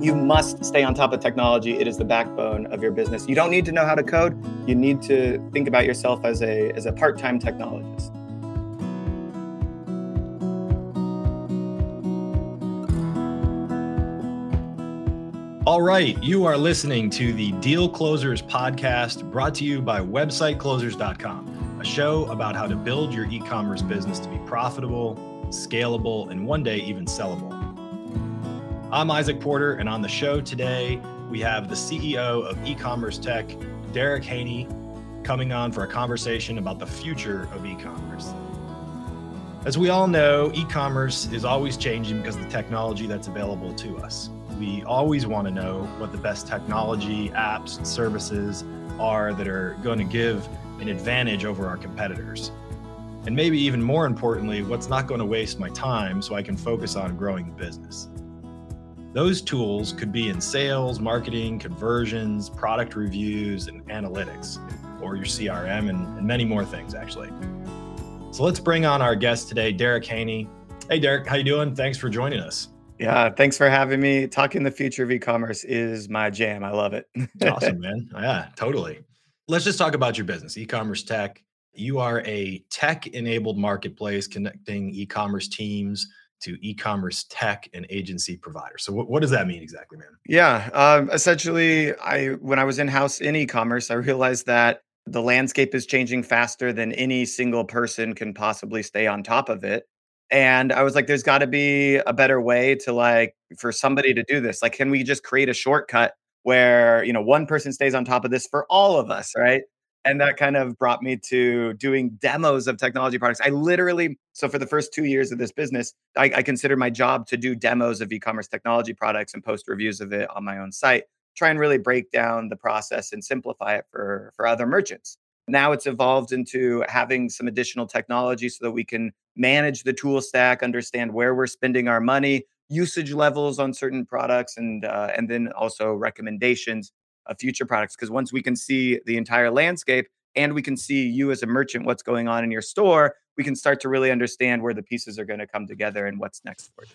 you must stay on top of technology. It is the backbone of your business. You don't need to know how to code. You need to think about yourself as a as a part-time technologist. All right, you are listening to the Deal Closers podcast brought to you by websiteclosers.com, a show about how to build your e-commerce business to be profitable, scalable, and one day even sellable. I'm Izach Porter, and on the show today, we have the CEO of e commerce tech, Derric Haynie, coming on for a conversation about the future of e commerce. As we all know, e commerce is always changing because of the technology that's available to us. We always want to know what the best technology, apps, and services are that are going to give an advantage over our competitors. And maybe even more importantly, what's not going to waste my time so I can focus on growing the business. Those tools could be in sales, marketing, conversions, product reviews, and analytics, or your CRM, and, and many more things, actually. So let's bring on our guest today, Derric Haynie. Hey, Derric, how you doing? Thanks for joining us. Yeah, thanks for having me. Talking the future of e-commerce is my jam. I love it. awesome, man. Yeah, totally. Let's just talk about your business, e-commerce tech. You are a tech-enabled marketplace connecting e-commerce teams to e-commerce tech and agency providers. So what, what does that mean exactly, man? Yeah, um, essentially, I when I was in house in e-commerce, I realized that the landscape is changing faster than any single person can possibly stay on top of it. And I was like, there's got to be a better way to like for somebody to do this. Like, can we just create a shortcut where you know one person stays on top of this for all of us, right? And that kind of brought me to doing demos of technology products. I literally, so for the first two years of this business, I, I considered my job to do demos of e-commerce technology products and post reviews of it on my own site. Try and really break down the process and simplify it for for other merchants. Now it's evolved into having some additional technology so that we can manage the tool stack, understand where we're spending our money, usage levels on certain products, and uh, and then also recommendations of future products. Because once we can see the entire landscape and we can see you as a merchant, what's going on in your store, we can start to really understand where the pieces are going to come together and what's next for you.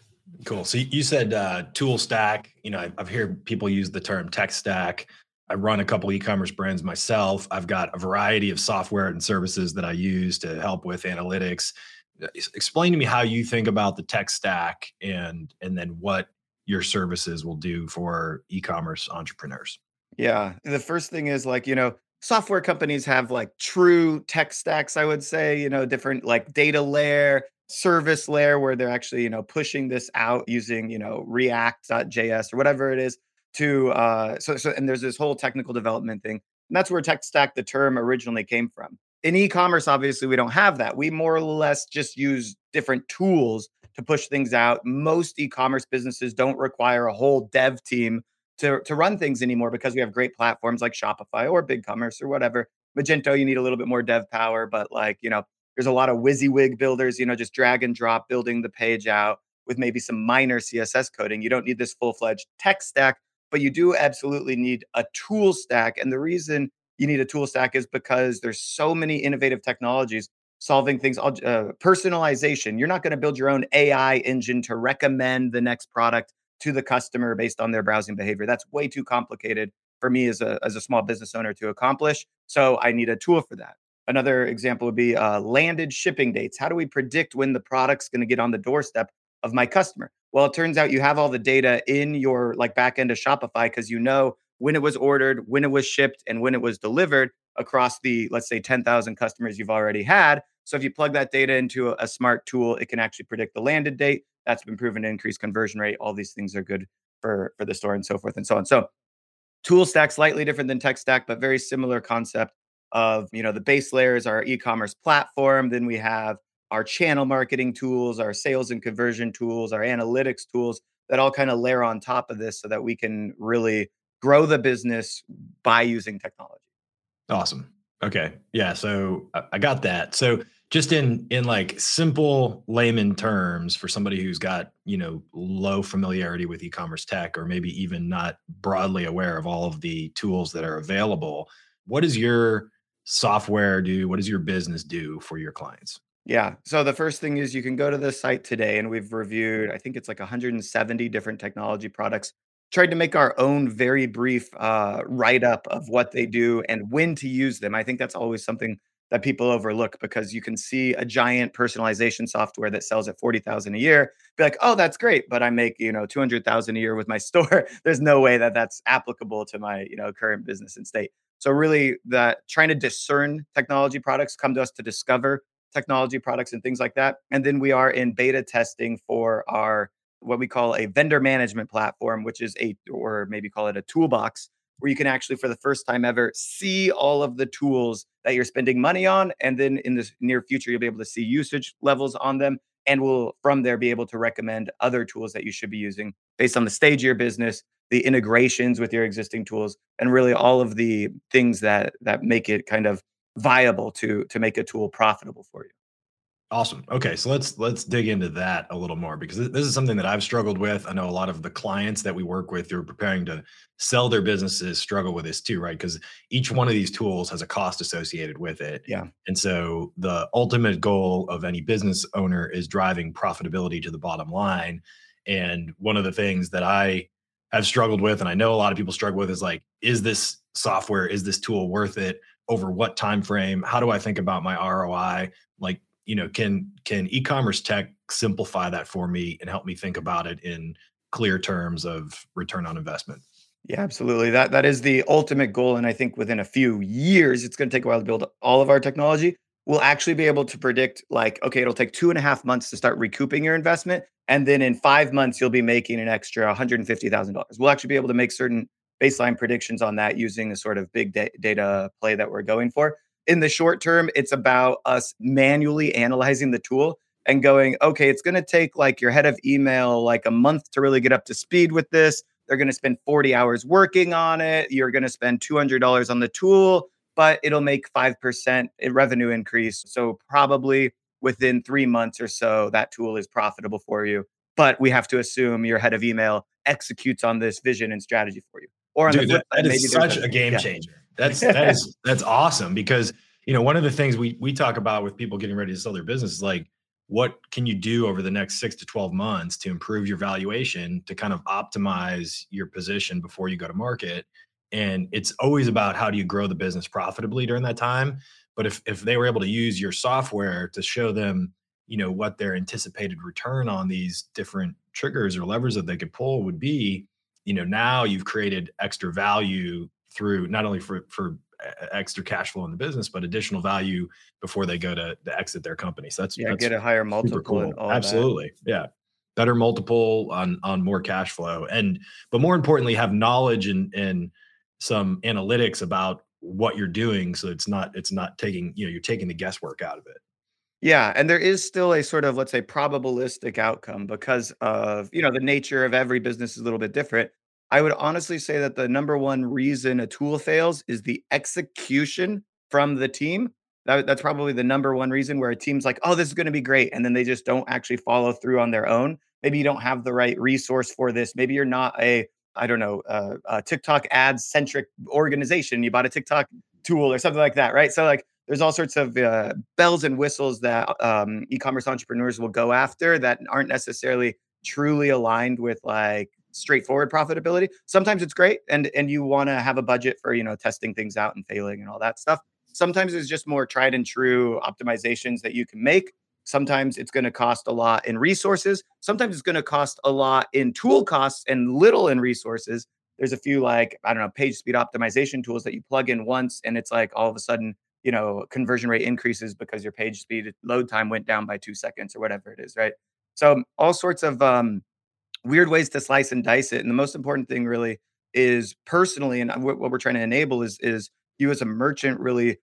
Cool. So you said uh, tool stack. You know, I've heard people use the term tech stack. I run a couple e-commerce brands myself. I've got a variety of software and services that I use to help with analytics. Uh, explain to me how you think about the tech stack and and then what your services will do for e-commerce entrepreneurs. Yeah. The first thing is like, you know, software companies have like true tech stacks, I would say, you know, different like data layer, service layer where they're actually, you know, pushing this out using, you know, react.js or whatever it is to uh so so and there's this whole technical development thing. And that's where tech stack the term originally came from. In e-commerce obviously we don't have that. We more or less just use different tools to push things out. Most e-commerce businesses don't require a whole dev team to, to run things anymore because we have great platforms like Shopify or BigCommerce or whatever. Magento, you need a little bit more dev power, but like, you know, there's a lot of WYSIWYG builders, you know, just drag and drop building the page out with maybe some minor CSS coding. You don't need this full fledged tech stack, but you do absolutely need a tool stack. And the reason you need a tool stack is because there's so many innovative technologies solving things uh, personalization you're not going to build your own ai engine to recommend the next product to the customer based on their browsing behavior. That's way too complicated for me as a, as a small business owner to accomplish. So I need a tool for that. Another example would be uh, landed shipping dates. How do we predict when the product's going to get on the doorstep of my customer? Well, it turns out you have all the data in your like back end of Shopify because you know when it was ordered, when it was shipped, and when it was delivered across the let's say 10,000 customers you've already had. So if you plug that data into a, a smart tool, it can actually predict the landed date that's been proven to increase conversion rate. All these things are good for for the store and so forth and so on. So tool stack slightly different than tech stack, but very similar concept of you know the base layer is our e-commerce platform. Then we have our channel marketing tools, our sales and conversion tools, our analytics tools that all kind of layer on top of this so that we can really grow the business by using technology. Awesome. Okay. Yeah. So I got that. So just in in like simple layman terms for somebody who's got you know low familiarity with e-commerce tech or maybe even not broadly aware of all of the tools that are available what does your software do? What does your business do for your clients? Yeah. So the first thing is you can go to the site today and we've reviewed i think it's like 170 different technology products tried to make our own very brief uh, write up of what they do and when to use them. I think that's always something that people overlook because you can see a giant personalization software that sells at 40,000 a year be like oh that's great but I make you know 200,000 a year with my store. There's no way that that's applicable to my you know current business and state. So really that trying to discern technology products come to us to discover technology products and things like that and then we are in beta testing for our what we call a vendor management platform which is a or maybe call it a toolbox where you can actually, for the first time ever, see all of the tools that you're spending money on. And then in the near future, you'll be able to see usage levels on them. And will from there be able to recommend other tools that you should be using based on the stage of your business, the integrations with your existing tools, and really all of the things that that make it kind of viable to to make a tool profitable for you. Awesome. Okay, so let's let's dig into that a little more because this is something that I've struggled with. I know a lot of the clients that we work with who are preparing to sell their businesses struggle with this too, right? Because each one of these tools has a cost associated with it. Yeah. And so the ultimate goal of any business owner is driving profitability to the bottom line. And one of the things that I have struggled with, and I know a lot of people struggle with, is like, is this software, is this tool worth it? Over what time frame? How do I think about my ROI? Like you know can can e-commerce tech simplify that for me and help me think about it in clear terms of return on investment? Yeah absolutely. That that is the ultimate goal and i think within a few years it's going to take a while to build all of our technology. We'll actually be able to predict like okay it'll take two and a half months to start recouping your investment and then in five months you'll be making an extra $150000 we'll actually be able to make certain baseline predictions on that using the sort of big da- data play that we're going for in the short term, it's about us manually analyzing the tool and going, okay, it's going to take like your head of email like a month to really get up to speed with this. They're going to spend 40 hours working on it. You're going to spend $200 on the tool, but it'll make 5% revenue increase. So, probably within three months or so, that tool is profitable for you. But we have to assume your head of email executes on this vision and strategy for you. Or on Dude, the flip side, that is such a, game yeah. That's that is that's awesome because you know one of the things we we talk about with people getting ready to sell their business is like what can you do over the next six to 12 months to improve your valuation to kind of optimize your position before you go to market? And it's always about how do you grow the business profitably during that time? But if if they were able to use your software to show them you know what their anticipated return on these different triggers or levers that they could pull would be you know now you've created extra value through not only for for extra cash flow in the business, but additional value before they go to, to exit their company. So that's yeah, that's get a higher multiple. Cool. Absolutely, that. yeah, better multiple on on more cash flow, and but more importantly, have knowledge and and some analytics about what you're doing, so it's not it's not taking you know you're taking the guesswork out of it. Yeah, and there is still a sort of let's say probabilistic outcome because of you know the nature of every business is a little bit different. I would honestly say that the number one reason a tool fails is the execution from the team. That, that's probably the number one reason where a team's like, oh, this is going to be great. And then they just don't actually follow through on their own. Maybe you don't have the right resource for this. Maybe you're not a, I don't know, uh, a TikTok ads centric organization. You bought a TikTok tool or something like that, right? So, like, there's all sorts of uh, bells and whistles that um, e-commerce entrepreneurs will go after that aren't necessarily truly aligned with like straightforward profitability. Sometimes it's great and and you want to have a budget for, you know, testing things out and failing and all that stuff. Sometimes it's just more tried and true optimizations that you can make. Sometimes it's going to cost a lot in resources. Sometimes it's going to cost a lot in tool costs and little in resources. There's a few like, I don't know, page speed optimization tools that you plug in once and it's like all of a sudden, you know, conversion rate increases because your page speed load time went down by 2 seconds or whatever it is, right? So all sorts of um weird ways to slice and dice it. And the most important thing really is personally, and uh, what, what we're trying to enable is is you as a merchant really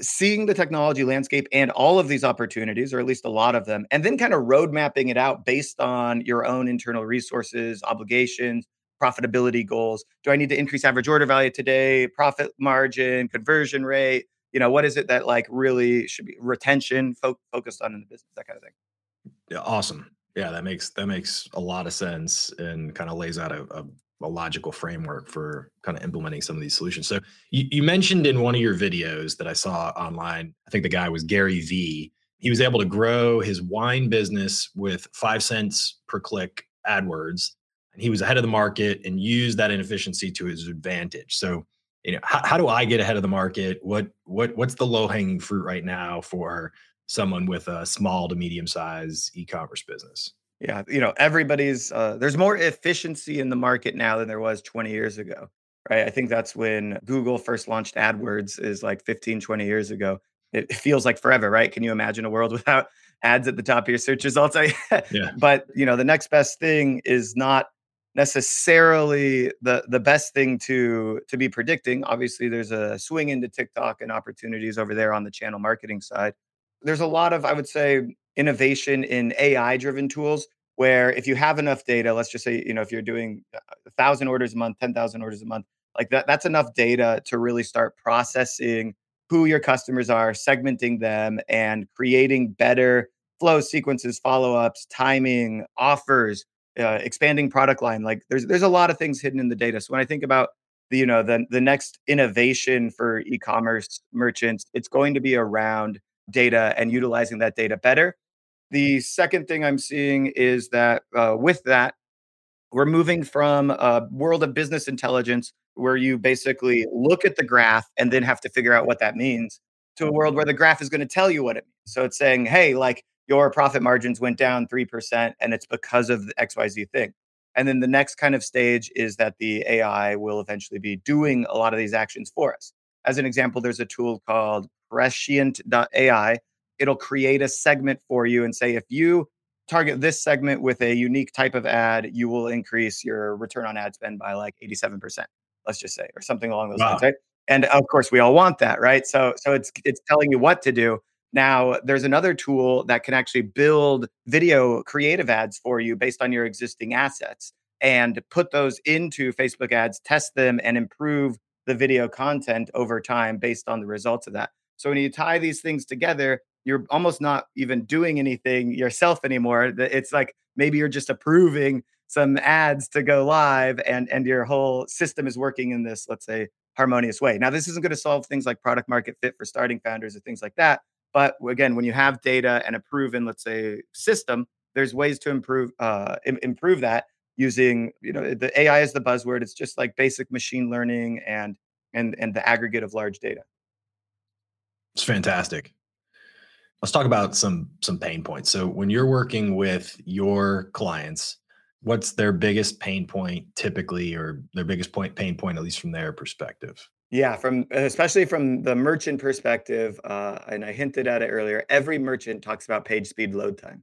seeing the technology landscape and all of these opportunities, or at least a lot of them, and then kind of road mapping it out based on your own internal resources, obligations, profitability goals. Do I need to increase average order value today? Profit margin, conversion rate? You know, what is it that like really should be retention fo- focused on in the business, that kind of thing. Yeah, awesome. Yeah, that makes that makes a lot of sense and kind of lays out a, a, a, logical framework for kind of implementing some of these solutions. So you, you mentioned in one of your videos that I saw online, I think the guy was Gary V. He was able to grow his wine business with five cents per click AdWords. and he was ahead of the market and used that inefficiency to his advantage. So, you know, how, how do I get ahead of the market? What what what's the low hanging fruit right now for someone with a small to medium size e-commerce business? Yeah, you know, everybody's uh, there's more efficiency in the market now than there was 20 years ago, right? I think that's when Google first launched AdWords is like 15, 20 years ago. It feels like forever, right? Can you imagine a world without ads at the top of your search results? yeah. But, you know, the next best thing is not necessarily the the best thing to to be predicting. Obviously, there's a swing into TikTok and opportunities over there on the channel marketing side. There's a lot of, I would say, innovation in AI driven tools where if you have enough data, let's just say, you know, if you're doing a thousand orders a month, 10,000 orders a month, like that, that's enough data to really start processing who your customers are, segmenting them and creating better flow sequences, follow ups, timing, offers, uh, expanding product line. Like there's, there's a lot of things hidden in the data. So when I think about the, you know, the, the next innovation for e-commerce merchants, it's going to be around data and utilizing that data better. The second thing I'm seeing is that uh, with that, we're moving from a world of business intelligence where you basically look at the graph and then have to figure out what that means to a world where the graph is going to tell you what it means. So it's saying, hey, like your profit margins went down 3% and it's because of the XYZ thing. And then the next kind of stage is that the AI will eventually be doing a lot of these actions for us. As an example, there's a tool called prescient.ai. Uh, it'll create a segment for you and say, if you target this segment with a unique type of ad, you will increase your return on ad spend by like 87%, let's just say, or something along those wow. lines, right? And of course, we all want that, right? So so it's it's telling you what to do. Now, there's another tool that can actually build video creative ads for you based on your existing assets and put those into Facebook ads, test them and improve the video content over time based on the results of that. So when you tie these things together, you're almost not even doing anything yourself anymore. It's like maybe you're just approving some ads to go live and and your whole system is working in this let's say harmonious way. Now this isn't going to solve things like product market fit for starting founders or things like that, but again, when you have data and a proven let's say system, there's ways to improve uh, Im- improve that using you know the AI is the buzzword. It's just like basic machine learning and and and the aggregate of large data. It's fantastic. Let's talk about some some pain points. So when you're working with your clients, what's their biggest pain point typically or their biggest point pain point at least from their perspective? Yeah, from especially from the merchant perspective, uh, and I hinted at it earlier. Every merchant talks about page speed load time.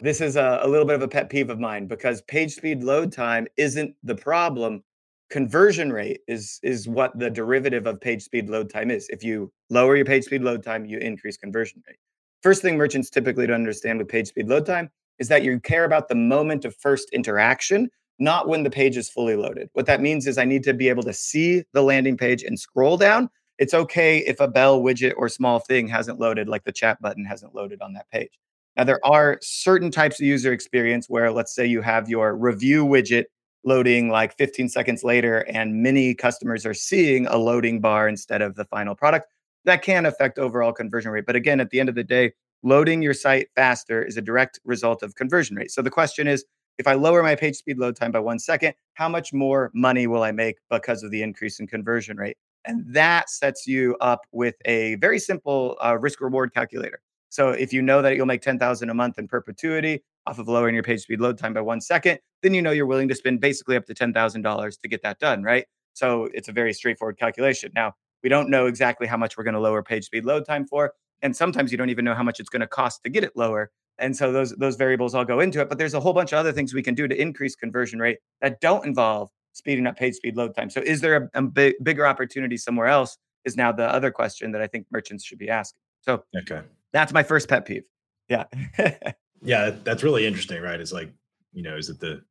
This is a, a little bit of a pet peeve of mine because page speed load time isn't the problem conversion rate is is what the derivative of page speed load time is. If you lower your page speed load time you increase conversion rate. First thing merchants typically don't understand with page speed load time is that you care about the moment of first interaction not when the page is fully loaded. What that means is i need to be able to see the landing page and scroll down. It's okay if a bell widget or small thing hasn't loaded like the chat button hasn't loaded on that page. Now there are certain types of user experience where let's say you have your review widget loading like 15 seconds later and many customers are seeing a loading bar instead of the final product that can affect overall conversion rate. But again at the end of the day loading your site faster is a direct result of conversion rate. So the question is if i lower my page speed load time by one second how much more money will i make because of the increase in conversion rate? And that sets you up with a very simple uh, risk reward calculator. So if you know that you'll make 10,000 a month in perpetuity off of lowering your page speed load time by one second, then you know you're willing to spend basically up to $10,000 to get that done, right? So it's a very straightforward calculation. Now, we don't know exactly how much we're going to lower page speed load time for. And sometimes you don't even know how much it's going to cost to get it lower. And so those those variables all go into it. But there's a whole bunch of other things we can do to increase conversion rate that don't involve speeding up page speed load time. So is there a, a big, bigger opportunity somewhere else? Is now the other question that I think merchants should be asking. So okay, that's my first pet peeve. Yeah. yeah, that's really interesting, right? It's like, you know, is it the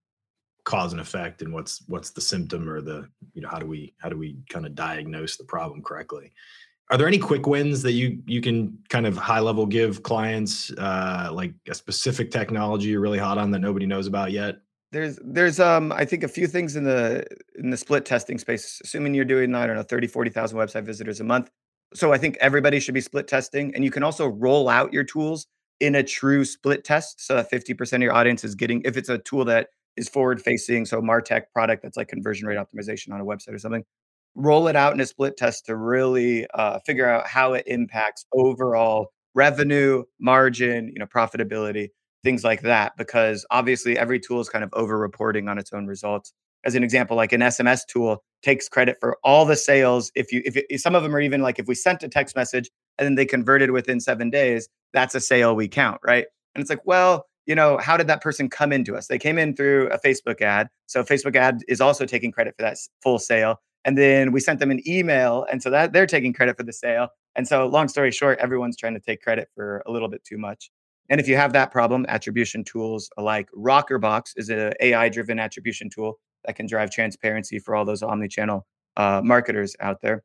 cause and effect and what's what's the symptom or the, you know, how do we how do we kind of diagnose the problem correctly? Are there any quick wins that you you can kind of high level give clients uh like a specific technology you're really hot on that nobody knows about yet? There's there's um I think a few things in the in the split testing space assuming you're doing I don't know 30 40,000 website visitors a month. So I think everybody should be split testing and you can also roll out your tools in a true split test so that 50% of your audience is getting if it's a tool that is forward facing. So Martech product that's like conversion rate optimization on a website or something. Roll it out in a split test to really uh, figure out how it impacts overall revenue, margin, you know, profitability, things like that. Because obviously every tool is kind of over reporting on its own results. As an example, like an SMS tool takes credit for all the sales. If you, if, if some of them are even like if we sent a text message and then they converted within seven days, that's a sale we count, right? And it's like, well, you know, how did that person come into us? They came in through a Facebook ad. So Facebook ad is also taking credit for that full sale. And then we sent them an email. And so that they're taking credit for the sale. And so long story short, everyone's trying to take credit for a little bit too much. And if you have that problem, attribution tools like Rockerbox is an AI driven attribution tool that can drive transparency for all those omni-channel uh, marketers out there.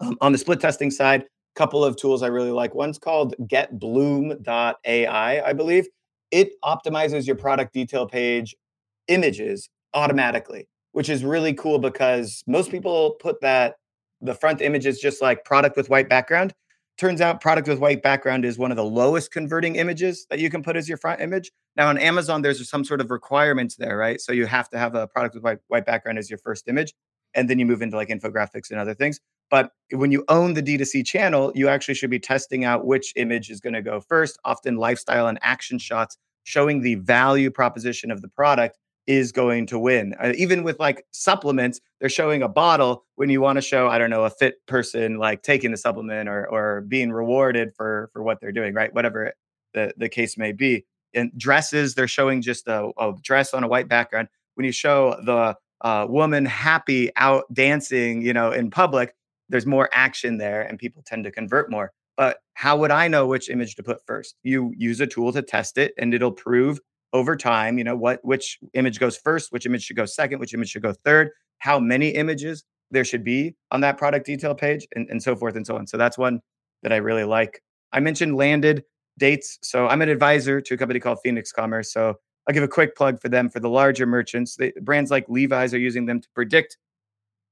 Um, on the split testing side, couple of tools I really like. One's called getbloom.ai, I believe. It optimizes your product detail page images automatically, which is really cool because most people put that the front image is just like product with white background. Turns out product with white background is one of the lowest converting images that you can put as your front image. Now on Amazon, there's some sort of requirements there, right? So you have to have a product with white, white background as your first image. And then you move into like infographics and other things. But when you own the D2C channel, you actually should be testing out which image is going to go first. Often lifestyle and action shots showing the value proposition of the product is going to win. Uh, even with like supplements, they're showing a bottle when you want to show, I don't know, a fit person like taking the supplement or or being rewarded for for what they're doing, right? Whatever the the case may be. And dresses, they're showing just a, a dress on a white background. When you show the uh, woman happy out dancing, you know, in public, there's more action there and people tend to convert more. But how would I know which image to put first? You use a tool to test it and it'll prove over time, you know, what which image goes first, which image should go second, which image should go third, how many images there should be on that product detail page and, and so forth and so on. So that's one that I really like. I mentioned landed dates. So I'm an advisor to a company called Phoenix Commerce. So I'll give a quick plug for them for the larger merchants. Brands like Levi's are using them to predict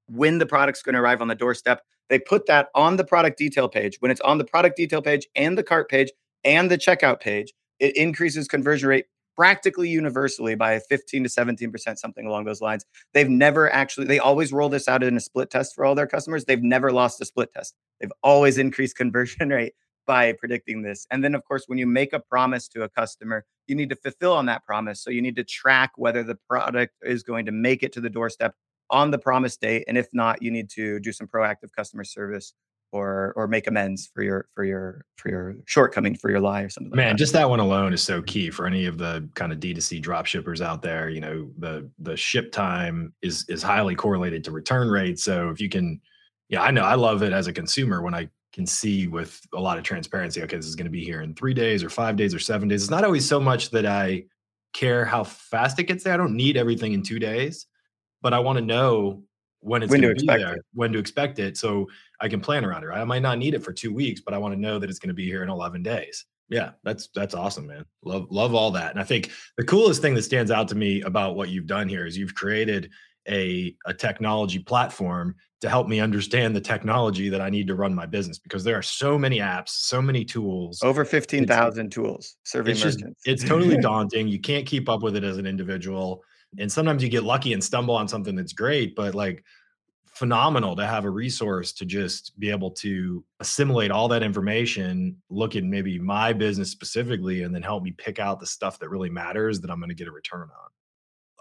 when the product's going to arrive on the doorstep. They put that on the product detail page. When it's on the product detail page and the cart page and the checkout page, it increases conversion rate practically universally by 15 to 17%, something along those lines. They've never actually, they always roll this out in a split test for all their customers. They've never lost a split test. They've always increased conversion rate by predicting this. And then, of course, when you make a promise to a customer, you need to fulfill on that promise. So you need to track whether the product is going to make it to the doorstep on the promised date and if not you need to do some proactive customer service or or make amends for your for your for your shortcoming for your lie or something man like just that one alone is so key for any of the kind of d2c drop shippers out there you know the the ship time is is highly correlated to return rate so if you can yeah i know i love it as a consumer when i can see with a lot of transparency okay this is going to be here in three days or five days or seven days. It's not always so much that i care how fast it gets there i don't need everything in two days but I want to know when it's when going to be there, it. when to expect it, so I can plan around it. Right? I might not need it for two weeks, but I want to know that it's going to be here in 11 days. Yeah, that's that's awesome, man. Love love all that. And I think the coolest thing that stands out to me about what you've done here is you've created a a technology platform to help me understand the technology that I need to run my business because there are so many apps, so many tools. Over 15,000 tools serving it's merchants. Just, it's totally daunting. You can't keep up with it as an individual and sometimes you get lucky and stumble on something that's great but like phenomenal to have a resource to just be able to assimilate all that information look at maybe my business specifically and then help me pick out the stuff that really matters that i'm going to get a return on.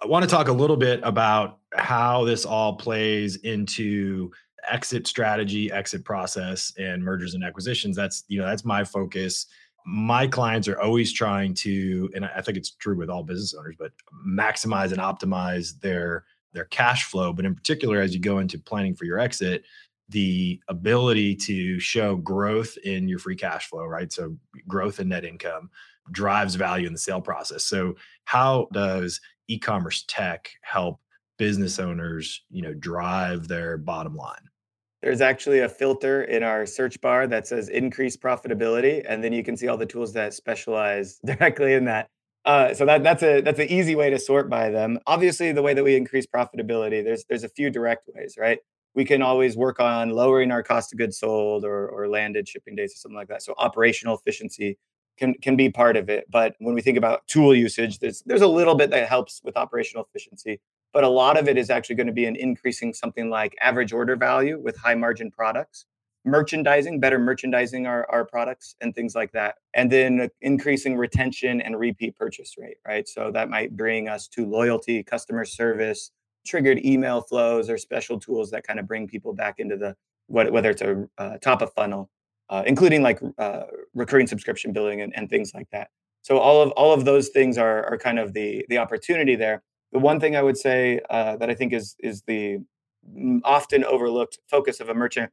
I want to talk a little bit about how this all plays into exit strategy exit process and mergers and acquisitions. That's you know that's my focus my clients are always trying to and i think it's true with all business owners but maximize and optimize their their cash flow. But in particular as you go into planning for your exit the ability to show growth in your free cash flow right? So growth in net income drives value in the sale process. So how does e-commerce tech help business owners you know drive their bottom line there's actually a filter in our search bar that says increase profitability, and then you can see all the tools that specialize directly in that. Uh, so that that's a that's an easy way to sort by them. Obviously, the way that we increase profitability, there's there's a few direct ways, right? We can always work on lowering our cost of goods sold or or landed shipping days or something like that. So operational efficiency can can be part of it. But when we think about tool usage, there's there's a little bit that helps with operational efficiency, but a lot of it is actually going to be in increasing something like average order value with high margin products, merchandising, better merchandising our, our products and things like that. And then increasing retention and repeat purchase rate, right? So that might bring us to loyalty, customer service, triggered email flows or special tools that kind of bring people back into the whether it's a uh, top of funnel uh, including like uh, recurring subscription billing and, and things like that. So all of all of those things are are kind of the the opportunity there. The one thing I would say uh, that I think is is the often overlooked focus of a merchant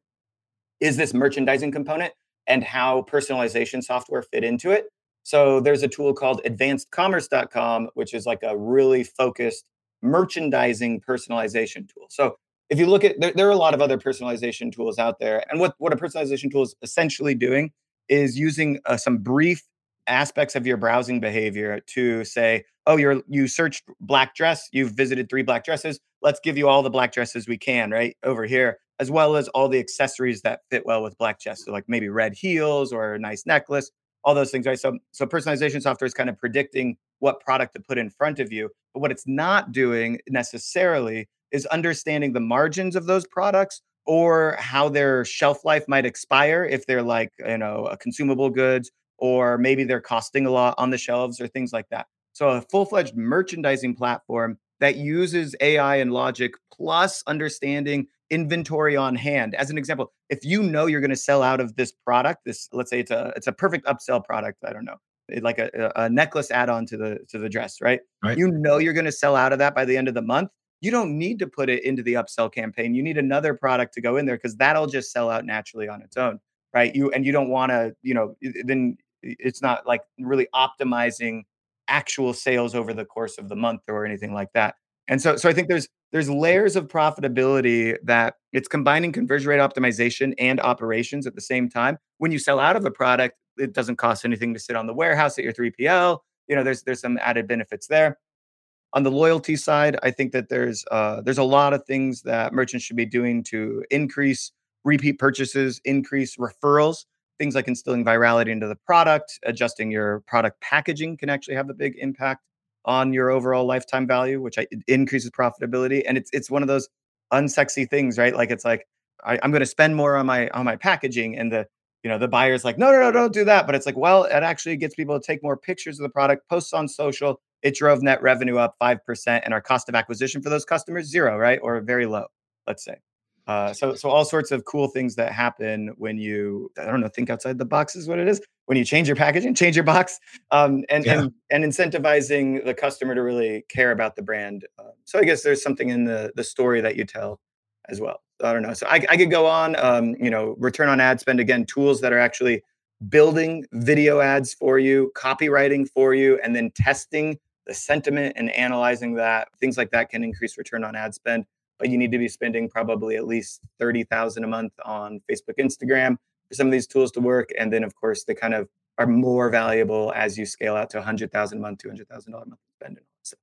is this merchandising component and how personalization software fit into it. So there's a tool called advancedcommerce.com, which is like a really focused merchandising personalization tool. So if you look at there, there are a lot of other personalization tools out there and what what a personalization tool is essentially doing is using uh, some brief aspects of your browsing behavior to say oh you're you searched black dress you've visited three black dresses let's give you all the black dresses we can right over here as well as all the accessories that fit well with black dress so like maybe red heels or a nice necklace all those things right? So so personalization software is kind of predicting what product to put in front of you but what it's not doing necessarily is understanding the margins of those products or how their shelf life might expire if they're like, you know, a consumable goods or maybe they're costing a lot on the shelves or things like that. So a full-fledged merchandising platform that uses AI and logic plus understanding inventory on hand. As an example, if you know you're going to sell out of this product, this let's say it's a it's a perfect upsell product, I don't know. Eh, like a, a necklace add-on to the to the dress, right? right? You know you're going to sell out of that by the end of the month you don't need to put it into the upsell campaign. You need another product to go in there because that'll just sell out naturally on its own, right? You and you don't want to, you know, then it's not like really optimizing actual sales over the course of the month or anything like that. And so, so I think there's there's layers of profitability that it's combining conversion rate optimization and operations at the same time. When you sell out of a product, it doesn't cost anything to sit on the warehouse at your 3PL. You know, there's there's some added benefits there on the loyalty side, I think that there's uh, there's a lot of things that merchants should be doing to increase repeat purchases, increase referrals. Things like instilling virality into the product, adjusting your product packaging can actually have a big impact on your overall lifetime value, which increases profitability. And it's it's one of those unsexy things, right? Like it's like I, I'm going to spend more on my on my packaging, and the you know the buyer's like, no, no, no, don't do that. But it's like, well, it actually gets people to take more pictures of the product, posts on social, it drove net revenue up 5% and our cost of acquisition for those customers zero right or very low let's say uh, so so all sorts of cool things that happen when you i don't know think outside the box is what it is when you change your packaging change your box um, and, yeah. and and incentivizing the customer to really care about the brand uh, so i guess there's something in the the story that you tell as well i don't know so i, I could go on um, you know return on ad spend again tools that are actually building video ads for you copywriting for you and then testing the sentiment and analyzing that things like that can increase return on ad spend but you need to be spending probably at least 30,000 a month on Facebook Instagram for some of these tools to work. And then of course they kind of are more valuable as you scale out to 100,000 a month $200,000 a month spend so.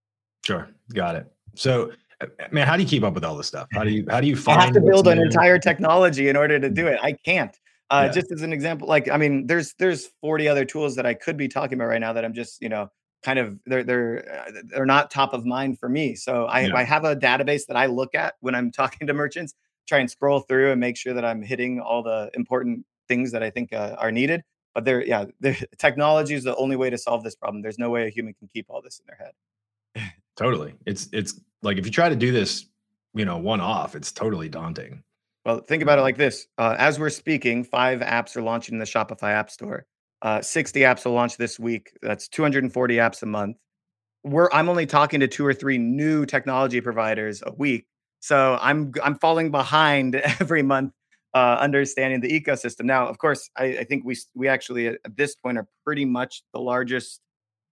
sure. Got it. So uh, man how do you keep up with all this stuff? How do you how do you find I have to build an entire technology in order to do it. I can't. Uh, yeah. just as an example like i mean there's there's 40 other tools that i could be talking about right now that i'm just you know kind of they're they're uh, they're not top of mind for me. So I, yeah. I have a database that I look at when I'm talking to merchants, try and scroll through and make sure that I'm hitting all the important things that I think uh, are needed. But there, yeah, the technology is the only way to solve this problem. There's no way a human can keep all this in their head. totally, it's it's like if you try to do this, you know, one off, it's totally daunting. Well, think about it like this: uh, as we're speaking, five apps are launching in the Shopify App Store. Uh, 60 apps will launch this week. That's 240 apps a month. We're I'm only talking to two or three new technology providers a week. So I'm I'm falling behind every month uh, understanding the ecosystem. Now, of course, I, I, think we we actually at this point are pretty much the largest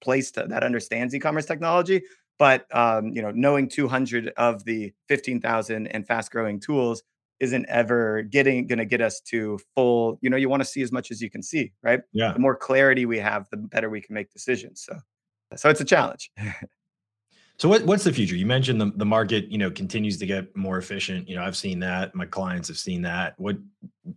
place to, that understands e-commerce technology. But um, you know, knowing 200 of the 15,000 and fast-growing tools isn't ever getting going to get us to full you know you want to see as much as you can see right yeah the more clarity we have the better we can make decisions so so it's a challenge so what, what's the future you mentioned the, the market you know continues to get more efficient you know i've seen that my clients have seen that what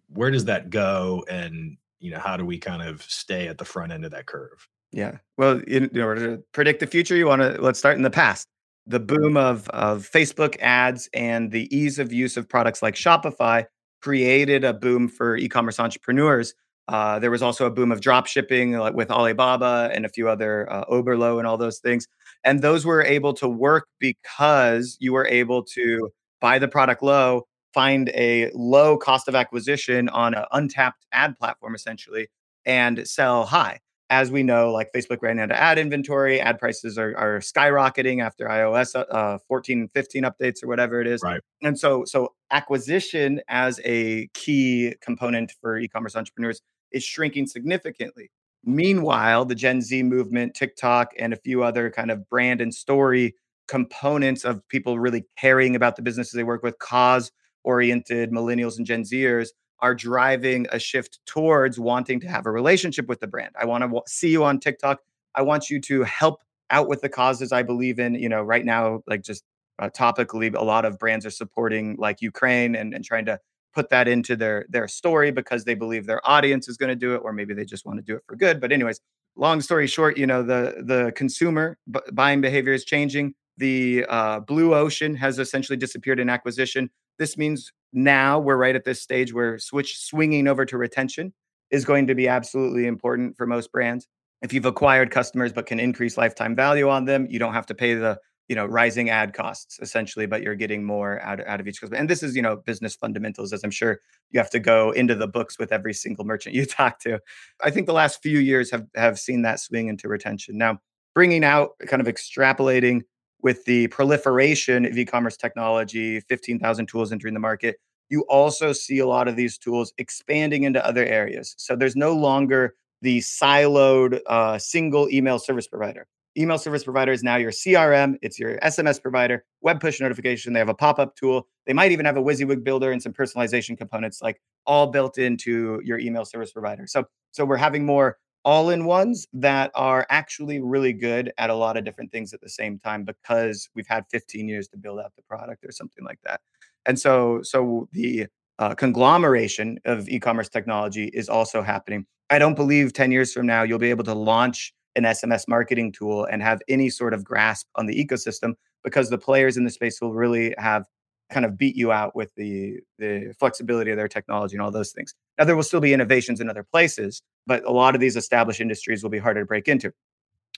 where does that go and you know, how do we kind of stay at the front end of that curve? Yeah. Well, in, in order to predict the future, you want to let's start in the past. The boom of of Facebook ads and the ease of use of products like Shopify created a boom for e-commerce entrepreneurs. Uh, there was also a boom of drop shipping like with Alibaba and a few other uh, Oberlo and all those things. And those were able to work because you were able to buy the product low, find a low cost of acquisition on an untapped ad platform essentially, and sell high as we know, like Facebook ran out of ad inventory, ad prices are, are skyrocketing after iOS uh, 14 and 15 updates or whatever it is. Right. And so, so acquisition as a key component for e-commerce entrepreneurs is shrinking significantly. Meanwhile, the Gen Z movement, TikTok, and a few other kind of brand and story components of people really caring about the businesses they work with, cause oriented millennials and Gen Zers are driving a shift towards wanting to have a relationship with the brand. I want to w- see you on TikTok. I want you to help out with the causes I believe in. You know, right now, like just uh, topically, a lot of brands are supporting like Ukraine and, and trying to put that into their their story because they believe their audience is going to do it, or maybe they just want to do it for good. But anyways, long story short, you know, the the consumer b- buying behavior is changing. The uh, blue ocean has essentially disappeared in acquisition. This means now we're right at this stage where switch swinging over to retention is going to be absolutely important for most brands. If you've acquired customers but can increase lifetime value on them, you don't have to pay the you know rising ad costs essentially, but you're getting more out, out of each customer. And this is you know business fundamentals, as I'm sure you have to go into the books with every single merchant you talk to. I think the last few years have have seen that swing into retention. Now, bringing out kind of extrapolating with the proliferation of e-commerce technology, 15,000 tools entering the market, you also see a lot of these tools expanding into other areas. So there's no longer the siloed uh, single email service provider. Email service provider is now your CRM, it's your SMS provider, web push notification. They have a pop up tool. They might even have a WYSIWYG builder and some personalization components, like all built into your email service provider. So, so we're having more all in ones that are actually really good at a lot of different things at the same time because we've had 15 years to build out the product or something like that. And so, so the uh, conglomeration of e-commerce technology is also happening. I don't believe 10 years from now you'll be able to launch an SMS marketing tool and have any sort of grasp on the ecosystem because the players in the space will really have kind of beat you out with the the flexibility of their technology and all those things. Now there will still be innovations in other places, but a lot of these established industries will be harder to break into.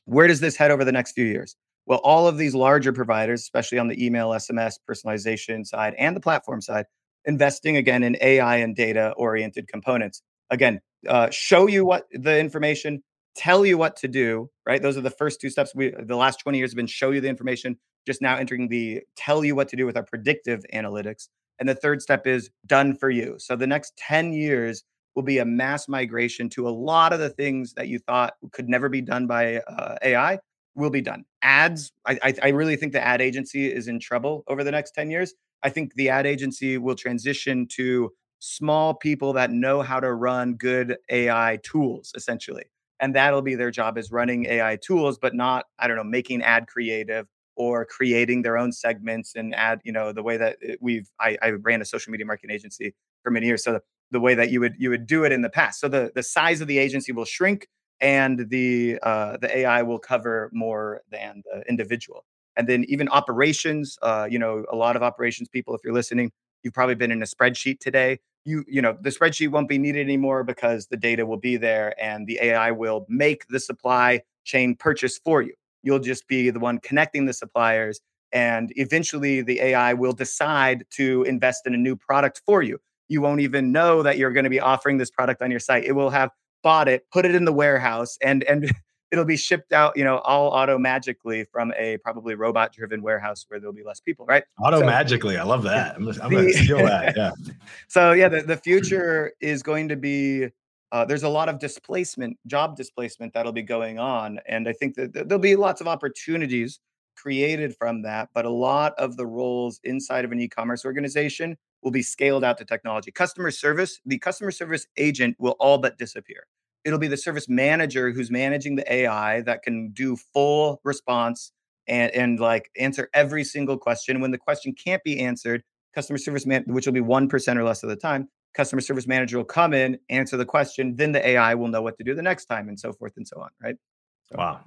Where does this head over the next few years? Well, all of these larger providers, especially on the email, SMS, personalization side and the platform side, investing again in AI and data oriented components. Again, uh, show you what the information, tell you what to do, right? Those are the first two steps. We the last 20 years have been show you the information, just now entering the tell you what to do with our predictive analytics. And the third step is done for you. So the next 10 years will be a mass migration to a lot of the things that you thought could never be done by uh, AI will be done. Ads, I, I, really think the ad agency is in trouble over the next 10 years. I think the ad agency will transition to small people that know how to run good AI tools, essentially. And that'll be their job is running AI tools, but not, I don't know, making ad creative or creating their own segments and ad, you know, the way that we've I, I ran a social media marketing agency for many years. So the, way that you would you would do it in the past. So the the size of the agency will shrink and the uh, the AI will cover more than the individual. And then even operations, uh, you know, a lot of operations people, if you're listening, you've probably been in a spreadsheet today. You you know the spreadsheet won't be needed anymore because the data will be there, and the AI will make the supply chain purchase for you. You'll just be the one connecting the suppliers, and eventually the AI will decide to invest in a new product for you. You won't even know that you're going to be offering this product on your site. It will have bought it, put it in the warehouse, and and it'll be shipped out, you know, all auto magically from a probably robot driven warehouse where there'll be less people, right? Auto so, magically. I love that. I'm, I'm going to steal that. Yeah. so, yeah, the, the future is going to be uh, there's a lot of displacement, job displacement that'll be going on. And I think that there'll be lots of opportunities created from that. But a lot of the roles inside of an e commerce organization will be scaled out to technology. Customer service, the customer service agent will all but disappear. It'll be the service manager who's managing the AI that can do full response and, and like answer every single question. When the question can't be answered, customer service man, which will be 1% or less of the time, customer service manager will come in, answer the question, then the AI will know what to do the next time, and so forth and so on. Right? So, wow.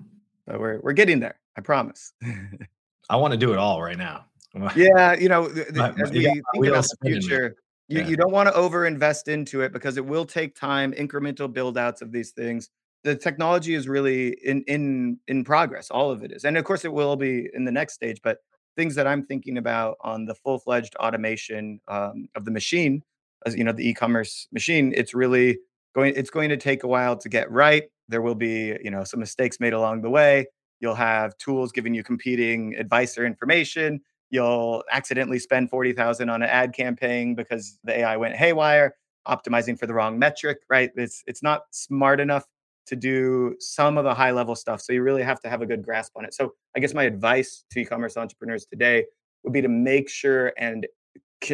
So we're we're getting there. I promise. I want to do it all right now. yeah, you know, my, as we yeah, think about the future, you, yeah. you don't want to over invest into it because it will take time, incremental build outs of these things. The technology is really in in in progress. All of it is, and of course, it will be in the next stage. But things that I'm thinking about on the full fledged automation um, of the machine, as you know, the e-commerce machine, it's really going. It's going to take a while to get right. There will be you know some mistakes made along the way. You'll have tools giving you competing advice or information you'll accidentally spend 40,000 on an ad campaign because the AI went haywire, optimizing for the wrong metric, right? It's it's not smart enough to do some of the high level stuff. So you really have to have a good grasp on it. So I guess my advice to e-commerce entrepreneurs today would be to make sure and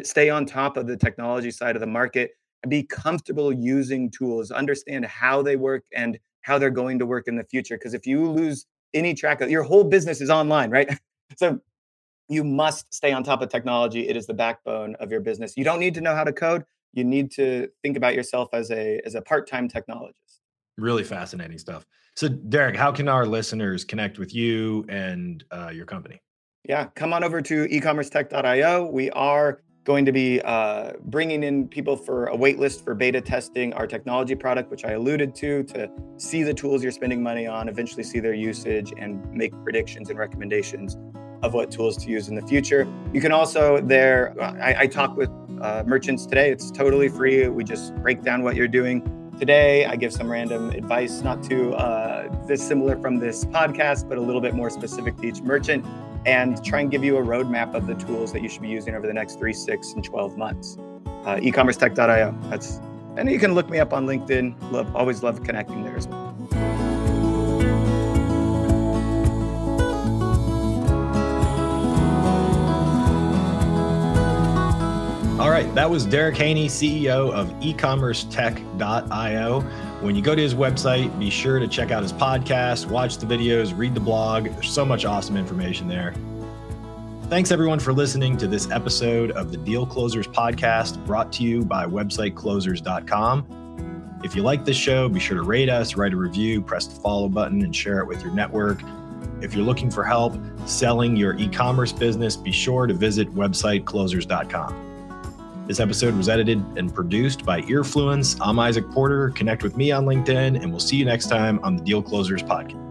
stay on top of the technology side of the market and be comfortable using tools, understand how they work and how they're going to work in the future because if you lose any track of your whole business is online, right? so you must stay on top of technology. It is the backbone of your business. You don't need to know how to code. You need to think about yourself as a as a part-time technologist. Really fascinating stuff. So, Derric, how can our listeners connect with you and uh, your company? Yeah, come on over to ecommercetech.io. We are going to be uh, bringing in people for a waitlist for beta testing our technology product, which I alluded to, to see the tools you're spending money on, eventually see their usage, and make predictions and recommendations of what tools to use in the future. You can also there, I, I talk with uh, merchants today. It's totally free. We just break down what you're doing today. I give some random advice, not too uh, dissimilar from this podcast, but a little bit more specific to each merchant, and try and give you a roadmap of the tools that you should be using over the next three, six, and 12 months. Uh, ecommercetech.io. That's and you can look me up on LinkedIn. Love, always love connecting there as well. All right, that was Derric Haynie, CEO of ecommercetech.io. When you go to his website, be sure to check out his podcast, watch the videos, read the blog. There's so much awesome information there. Thanks everyone for listening to this episode of the Deal Closers podcast brought to you by websiteclosers.com. If you like this show, be sure to rate us, write a review, press the follow button, and share it with your network. If you're looking for help selling your e commerce business, be sure to visit websiteclosers.com. This episode was edited and produced by Earfluence. I'm Izach Porter. Connect with me on LinkedIn, and we'll see you next time on the Deal Closers Podcast.